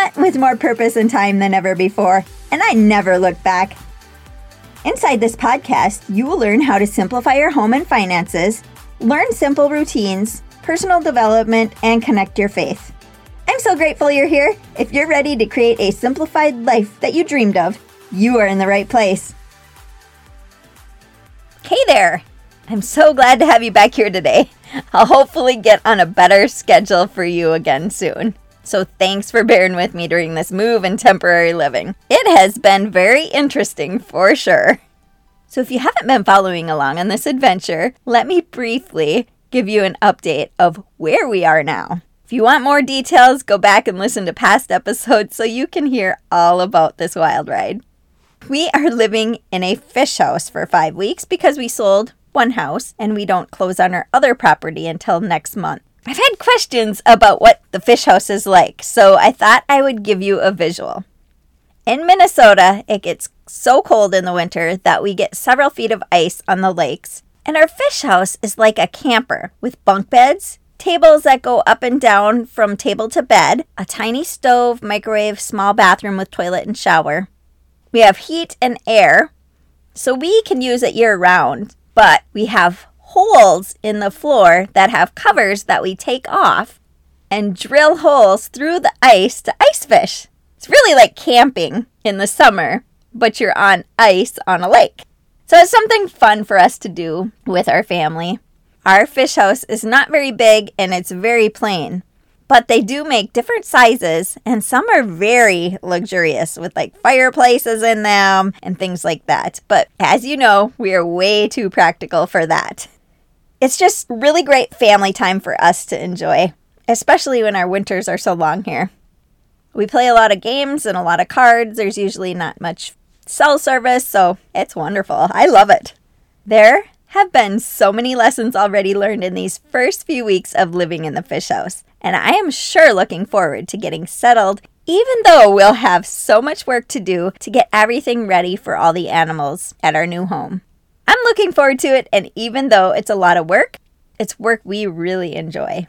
But with more purpose and time than ever before, and I never looked back. Inside this podcast, you will learn how to simplify your home and finances, learn simple routines, personal development, and connect your faith. I'm so grateful you're here. If you're ready to create a simplified life that you dreamed of, you are in the right place. Hey there! I'm so glad to have you back here today. I'll hopefully get on a better schedule for you again soon. So thanks for bearing with me during this move and temporary living. It has been very interesting for sure. So if you haven't been following along on this adventure, let me briefly give you an update of where we are now. If you want more details, go back and listen to past episodes so you can hear all about this wild ride. We are living in a fish house for five weeks because we sold one house and we don't close on our other property until next month. I've had questions about what the fish house is like, so I thought I would give you a visual. In Minnesota, it gets so cold in the winter that we get several feet of ice on the lakes, and our fish house is like a camper with bunk beds, tables that go up and down from table to bed, a tiny stove, microwave, small bathroom with toilet and shower. We have heat and air, so we can use it year round, but we have holes in the floor that have covers that we take off and drill holes through the ice to ice fish. It's really like camping in the summer, but you're on ice on a lake. So it's something fun for us to do with our family. Our fish house is not very big and it's very plain, but they do make different sizes and some are very luxurious with like fireplaces in them and things like that. But as you know, we are way too practical for that. It's just really great family time for us to enjoy, especially when our winters are so long here. We play a lot of games and a lot of cards. There's usually not much cell service, so it's wonderful. I love it. There have been so many lessons already learned in these first few weeks of living in the fish house, and I am sure looking forward to getting settled, even though we'll have so much work to do to get everything ready for all the animals at our new home. I'm looking forward to it, and even though it's a lot of work, it's work we really enjoy.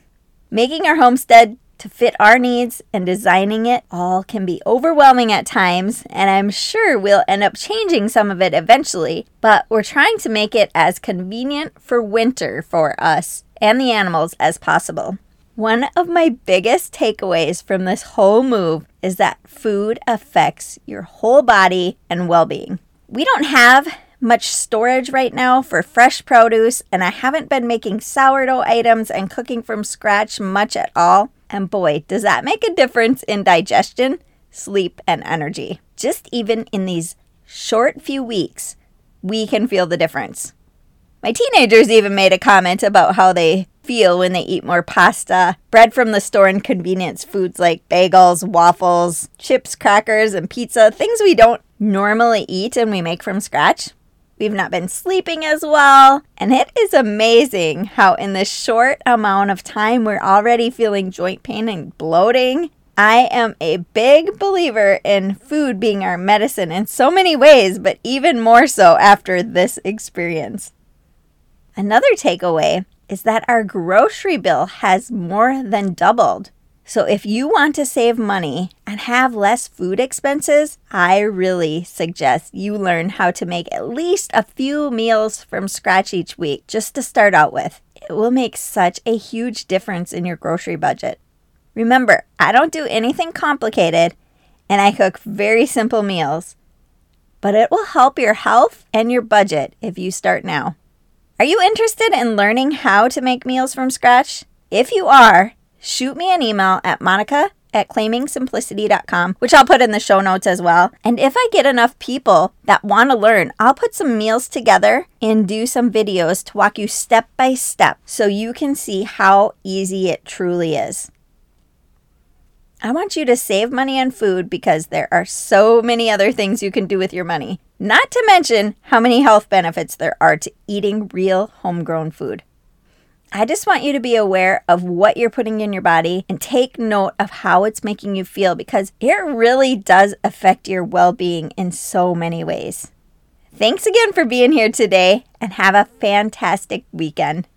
Making our homestead to fit our needs and designing it all can be overwhelming at times, and I'm sure we'll end up changing some of it eventually, but we're trying to make it as convenient for winter for us and the animals as possible. One of my biggest takeaways from this whole move is that food affects your whole body and well being. We don't have much storage right now for fresh produce, and I haven't been making sourdough items and cooking from scratch much at all. And boy, does that make a difference in digestion, sleep, and energy. Just even in these short few weeks, we can feel the difference. My teenagers even made a comment about how they feel when they eat more pasta, bread from the store, and convenience foods like bagels, waffles, chips, crackers, and pizza, things we don't normally eat and we make from scratch. We've not been sleeping as well. And it is amazing how, in this short amount of time, we're already feeling joint pain and bloating. I am a big believer in food being our medicine in so many ways, but even more so after this experience. Another takeaway is that our grocery bill has more than doubled. So, if you want to save money and have less food expenses, I really suggest you learn how to make at least a few meals from scratch each week just to start out with. It will make such a huge difference in your grocery budget. Remember, I don't do anything complicated and I cook very simple meals, but it will help your health and your budget if you start now. Are you interested in learning how to make meals from scratch? If you are, shoot me an email at monica at claimingsimplicity.com, which I'll put in the show notes as well. And if I get enough people that want to learn, I'll put some meals together and do some videos to walk you step by step so you can see how easy it truly is. I want you to save money on food because there are so many other things you can do with your money, not to mention how many health benefits there are to eating real homegrown food. I just want you to be aware of what you're putting in your body and take note of how it's making you feel because it really does affect your well being in so many ways. Thanks again for being here today and have a fantastic weekend.